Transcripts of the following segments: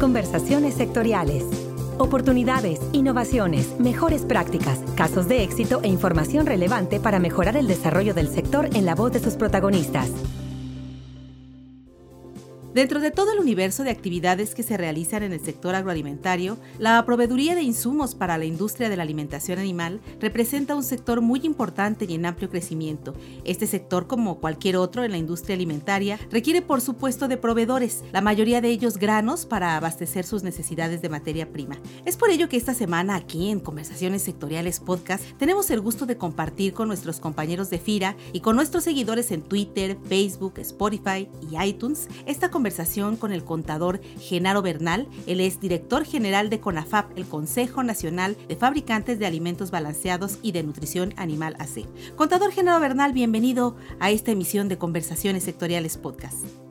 Conversaciones sectoriales. Oportunidades, innovaciones, mejores prácticas, casos de éxito e información relevante para mejorar el desarrollo del sector en la voz de sus protagonistas. Dentro de todo el universo de actividades que se realizan en el sector agroalimentario, la proveeduría de insumos para la industria de la alimentación animal representa un sector muy importante y en amplio crecimiento. Este sector, como cualquier otro en la industria alimentaria, requiere por supuesto de proveedores, la mayoría de ellos granos para abastecer sus necesidades de materia prima. Es por ello que esta semana aquí en Conversaciones Sectoriales Podcast tenemos el gusto de compartir con nuestros compañeros de FIRA y con nuestros seguidores en Twitter, Facebook, Spotify y iTunes esta conversación conversación con el contador Genaro Bernal. Él es director general de CONAFAP, el Consejo Nacional de Fabricantes de Alimentos Balanceados y de Nutrición Animal AC. Contador Genaro Bernal, bienvenido a esta emisión de Conversaciones Sectoriales Podcast.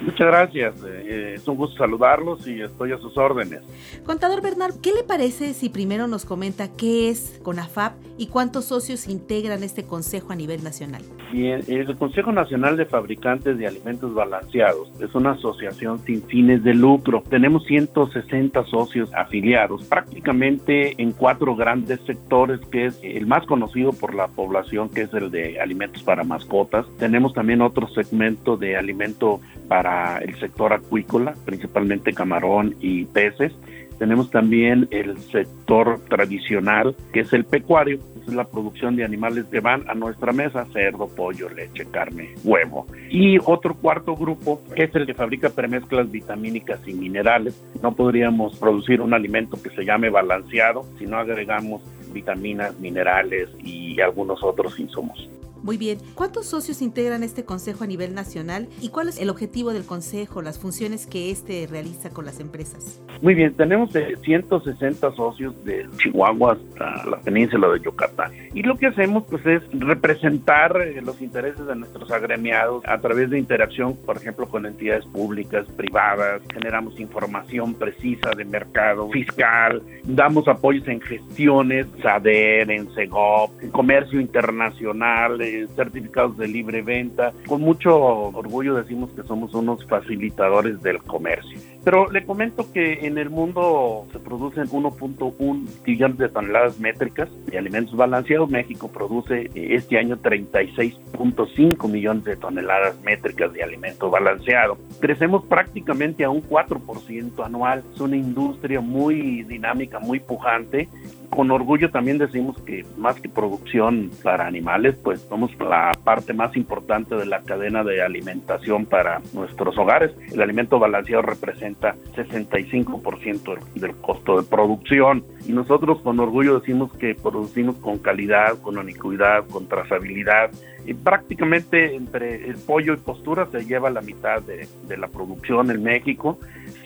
Muchas gracias. Eh, es un gusto saludarlos y estoy a sus órdenes. Contador Bernal, ¿qué le parece si primero nos comenta qué es CONAFAP y cuántos socios integran este consejo a nivel nacional? Bien, el Consejo Nacional de Fabricantes de Alimentos Balanceados es una asociación sin fines de lucro. Tenemos 160 socios afiliados, prácticamente en cuatro grandes sectores, que es el más conocido por la población, que es el de alimentos para mascotas. Tenemos también otro segmento de alimento para el sector acuícola, principalmente camarón y peces. Tenemos también el sector tradicional, que es el pecuario, es la producción de animales que van a nuestra mesa, cerdo, pollo, leche, carne, huevo. Y otro cuarto grupo, es el que fabrica premezclas vitamínicas y minerales. No podríamos producir un alimento que se llame balanceado si no agregamos vitaminas, minerales y algunos otros insumos. Muy bien. ¿Cuántos socios integran este consejo a nivel nacional y cuál es el objetivo del consejo, las funciones que este realiza con las empresas? Muy bien, tenemos 160 socios de Chihuahua hasta la península de Yucatán. Y lo que hacemos pues es representar eh, los intereses de nuestros agremiados a través de interacción, por ejemplo, con entidades públicas, privadas, generamos información precisa de mercado fiscal, damos apoyos en gestiones, SADER, en SEGOP, en comercio internacional, certificados de libre venta. Con mucho orgullo decimos que somos unos facilitadores del comercio. Pero le comento que en el mundo se producen 1.1 billones de toneladas métricas de alimentos balanceados. México produce eh, este año 36.5 millones de toneladas métricas de alimento balanceado. Crecemos prácticamente a un 4% anual. Es una industria muy dinámica, muy pujante con orgullo también decimos que más que producción para animales, pues somos la parte más importante de la cadena de alimentación para nuestros hogares. El alimento balanceado representa 65% del costo de producción. Y nosotros con orgullo decimos que producimos con calidad, con iniquidad, con trazabilidad. Y prácticamente entre el pollo y postura se lleva la mitad de la producción en México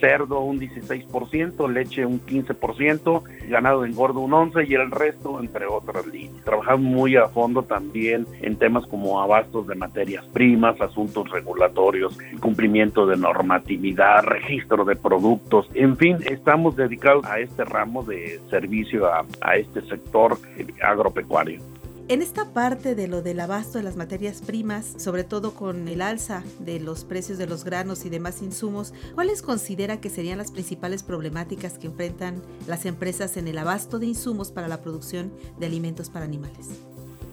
cerdo un 16%, leche un 15%, ganado de engordo un 11% y el resto entre otras líneas. Trabajamos muy a fondo también en temas como abastos de materias primas, asuntos regulatorios, cumplimiento de normatividad, registro de productos, en fin, estamos dedicados a este ramo de servicio a, a este sector agropecuario. En esta parte de lo del abasto de las materias primas, sobre todo con el alza de los precios de los granos y demás insumos, ¿cuáles considera que serían las principales problemáticas que enfrentan las empresas en el abasto de insumos para la producción de alimentos para animales?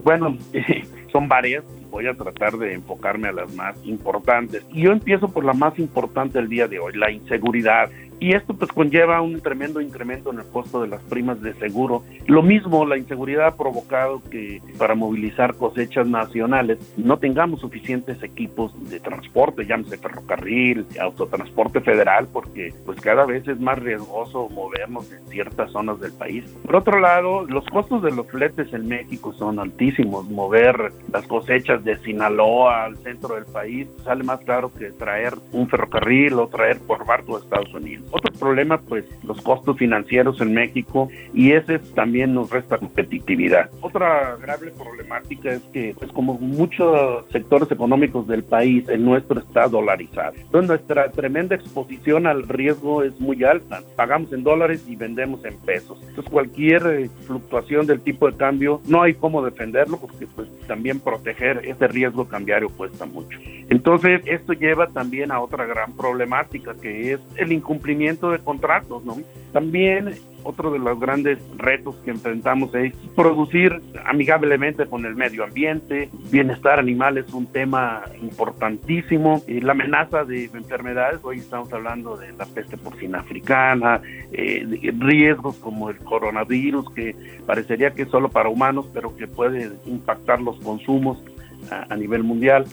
Bueno, son varias. Voy a tratar de enfocarme a las más importantes. Y yo empiezo por la más importante del día de hoy, la inseguridad. Y esto pues conlleva un tremendo incremento en el costo de las primas de seguro. Lo mismo, la inseguridad ha provocado que para movilizar cosechas nacionales no tengamos suficientes equipos de transporte, llámese ferrocarril, autotransporte federal, porque pues cada vez es más riesgoso movernos en ciertas zonas del país. Por otro lado, los costos de los fletes en México son altísimos. Mover las cosechas de Sinaloa al centro del país sale más caro que traer un ferrocarril o traer por barco a Estados Unidos. Otro problema, pues, los costos financieros en México y ese también nos resta competitividad. Otra grave problemática es que, pues, como muchos sectores económicos del país, el nuestro está dolarizado. Entonces, nuestra tremenda exposición al riesgo es muy alta. Pagamos en dólares y vendemos en pesos. Entonces, cualquier eh, fluctuación del tipo de cambio, no hay cómo defenderlo porque, pues, también proteger ese riesgo cambiario cuesta mucho. Entonces, esto lleva también a otra gran problemática que es el incumplimiento de contratos, ¿no? También otro de los grandes retos que enfrentamos es producir amigablemente con el medio ambiente. Bienestar animal es un tema importantísimo. Y la amenaza de enfermedades, hoy estamos hablando de la peste porcina africana, eh, riesgos como el coronavirus, que parecería que es solo para humanos, pero que puede impactar los consumos a nivel mundial.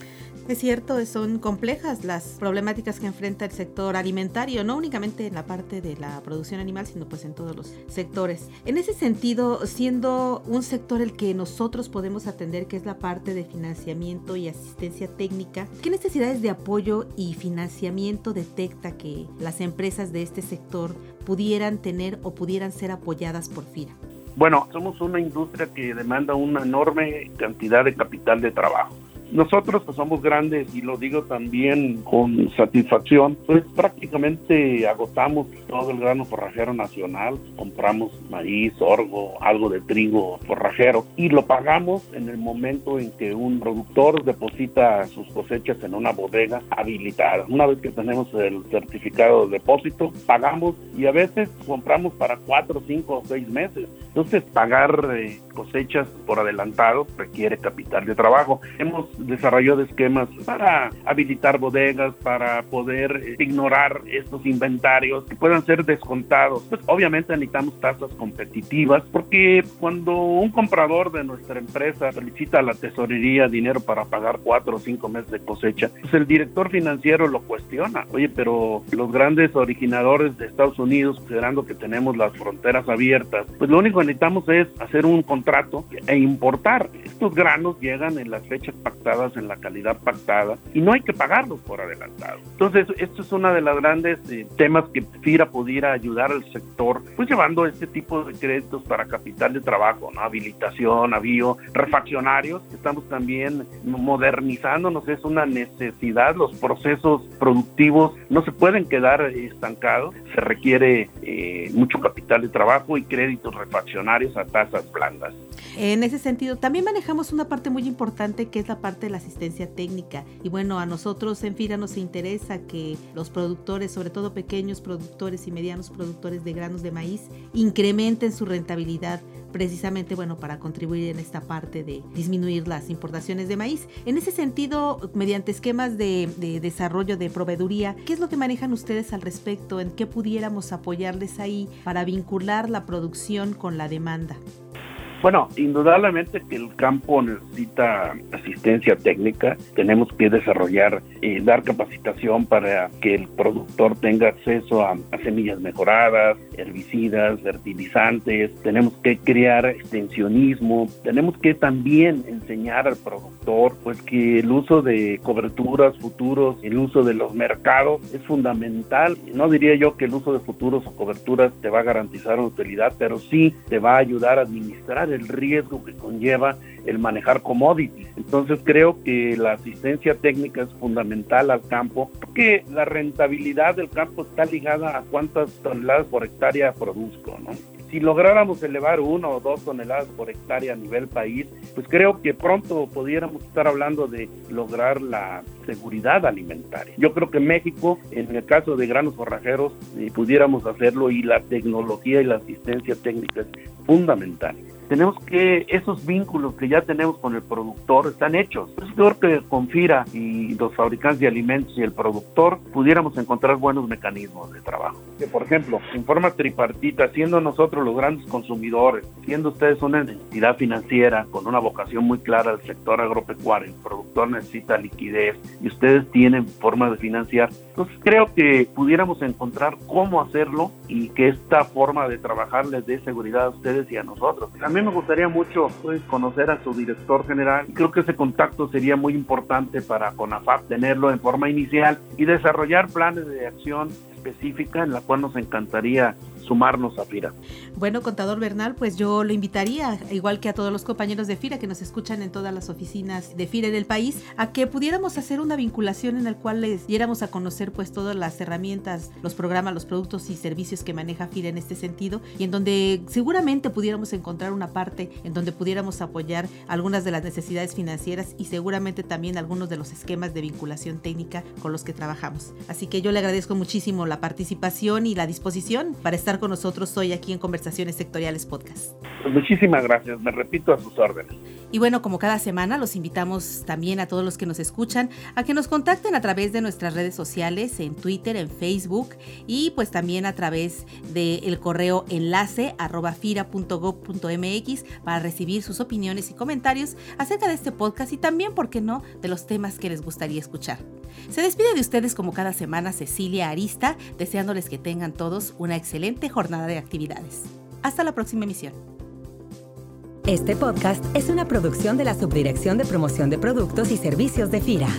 Es cierto, son complejas las problemáticas que enfrenta el sector alimentario, no únicamente en la parte de la producción animal, sino pues en todos los sectores. En ese sentido, siendo un sector el que nosotros podemos atender, que es la parte de financiamiento y asistencia técnica, ¿qué necesidades de apoyo y financiamiento detecta que las empresas de este sector pudieran tener o pudieran ser apoyadas por FIRA? Bueno, somos una industria que demanda una enorme cantidad de capital de trabajo. Nosotros que somos grandes, y lo digo también con satisfacción, pues prácticamente agotamos todo el grano forrajero nacional, compramos maíz, orgo, algo de trigo forrajero y lo pagamos en el momento en que un productor deposita sus cosechas en una bodega habilitada. Una vez que tenemos el certificado de depósito, pagamos y a veces compramos para cuatro, cinco o seis meses. Entonces pagar eh, cosechas por adelantado requiere capital de trabajo. Hemos desarrollo de esquemas para habilitar bodegas, para poder eh, ignorar estos inventarios que puedan ser descontados. Pues obviamente necesitamos tasas competitivas porque cuando un comprador de nuestra empresa solicita a la tesorería dinero para pagar cuatro o cinco meses de cosecha, pues el director financiero lo cuestiona. Oye, pero los grandes originadores de Estados Unidos, considerando que tenemos las fronteras abiertas, pues lo único que necesitamos es hacer un contrato e importar. Estos granos llegan en las fechas pactadas en la calidad pactada y no hay que pagarlos por adelantado. Entonces, esto es una de las grandes eh, temas que FIRA pudiera ayudar al sector, pues llevando este tipo de créditos para capital de trabajo, ¿no? habilitación, avío, refaccionarios. Estamos también modernizándonos, es una necesidad. Los procesos productivos no se pueden quedar estancados, se requiere eh, mucho capital de trabajo y créditos refaccionarios a tasas blandas. En ese sentido, también manejamos una parte muy importante que es la parte de la asistencia técnica. Y bueno, a nosotros en FIRA nos interesa que los productores, sobre todo pequeños productores y medianos productores de granos de maíz, incrementen su rentabilidad precisamente bueno para contribuir en esta parte de disminuir las importaciones de maíz. En ese sentido, mediante esquemas de, de, desarrollo de proveeduría, ¿qué es lo que manejan ustedes al respecto? ¿En qué pudiéramos apoyarles ahí para vincular la producción con la demanda? Bueno, indudablemente que el campo necesita asistencia técnica. Tenemos que desarrollar y dar capacitación para que el productor tenga acceso a, semillas mejoradas, herbicidas, fertilizantes. Tenemos que crear extensionismo. Tenemos que también enseñar al productor pues que el uso de coberturas futuros, el uso de los mercados es fundamental. No diría yo que el uso de futuros o coberturas te va a garantizar utilidad, pero sí te va a ayudar a administrar el riesgo que conlleva el manejar commodities. Entonces creo que la asistencia técnica es fundamental al campo porque la rentabilidad del campo está ligada a cuántas toneladas por hectárea produzco, ¿no? si lográramos elevar uno o dos toneladas por hectárea a nivel país, pues creo que pronto pudiéramos estar hablando de lograr la seguridad alimentaria. Yo creo que México, en el caso de granos forrajeros, eh, pudiéramos hacerlo y la tecnología y la asistencia técnica es fundamental tenemos que esos vínculos que ya tenemos con el productor están hechos. Es peor que con FIRA y los fabricantes de alimentos y el productor pudiéramos encontrar buenos mecanismos de trabajo. Que por ejemplo, en forma tripartita, siendo nosotros los grandes consumidores, siendo ustedes una entidad financiera con una vocación muy clara al sector agropecuario, el productor necesita liquidez y ustedes tienen forma de financiar, entonces creo que pudiéramos encontrar cómo hacerlo y que esta forma de trabajar les dé seguridad a ustedes y a nosotros. También me gustaría mucho conocer a su director general. Creo que ese contacto sería muy importante para CONAFAP tenerlo en forma inicial y desarrollar planes de acción específica en la cual nos encantaría sumarnos a FIRA. Bueno, contador Bernal, pues yo lo invitaría, igual que a todos los compañeros de FIRA que nos escuchan en todas las oficinas de FIRA del país, a que pudiéramos hacer una vinculación en la cual les diéramos a conocer pues todas las herramientas, los programas, los productos y servicios que maneja FIRA en este sentido y en donde seguramente pudiéramos encontrar una parte en donde pudiéramos apoyar algunas de las necesidades financieras y seguramente también algunos de los esquemas de vinculación técnica con los que trabajamos. Así que yo le agradezco muchísimo la participación y la disposición para estar con nosotros hoy aquí en Conversaciones Sectoriales Podcast. Pues muchísimas gracias, me repito a sus órdenes. Y bueno, como cada semana, los invitamos también a todos los que nos escuchan a que nos contacten a través de nuestras redes sociales, en Twitter, en Facebook y pues también a través del correo enlace arroba fira.gov.mx para recibir sus opiniones y comentarios acerca de este podcast y también, ¿por qué no?, de los temas que les gustaría escuchar. Se despide de ustedes como cada semana Cecilia Arista, deseándoles que tengan todos una excelente jornada de actividades. Hasta la próxima emisión. Este podcast es una producción de la Subdirección de Promoción de Productos y Servicios de FIRA.